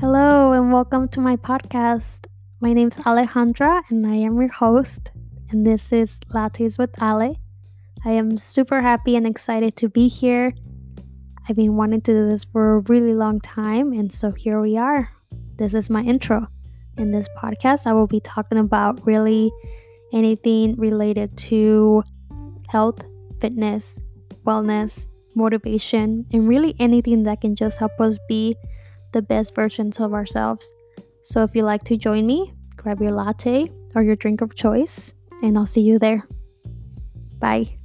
Hello, and welcome to my podcast. My name's Alejandra, and I am your host. And this is Lattes with Ale. I am super happy and excited to be here. I've been wanting to do this for a really long time, and so here we are. This is my intro. In this podcast, I will be talking about really anything related to health, fitness, wellness, motivation, and really anything that can just help us be the best versions of ourselves. So if you'd like to join me, grab your latte or your drink of choice, and I'll see you there. Bye.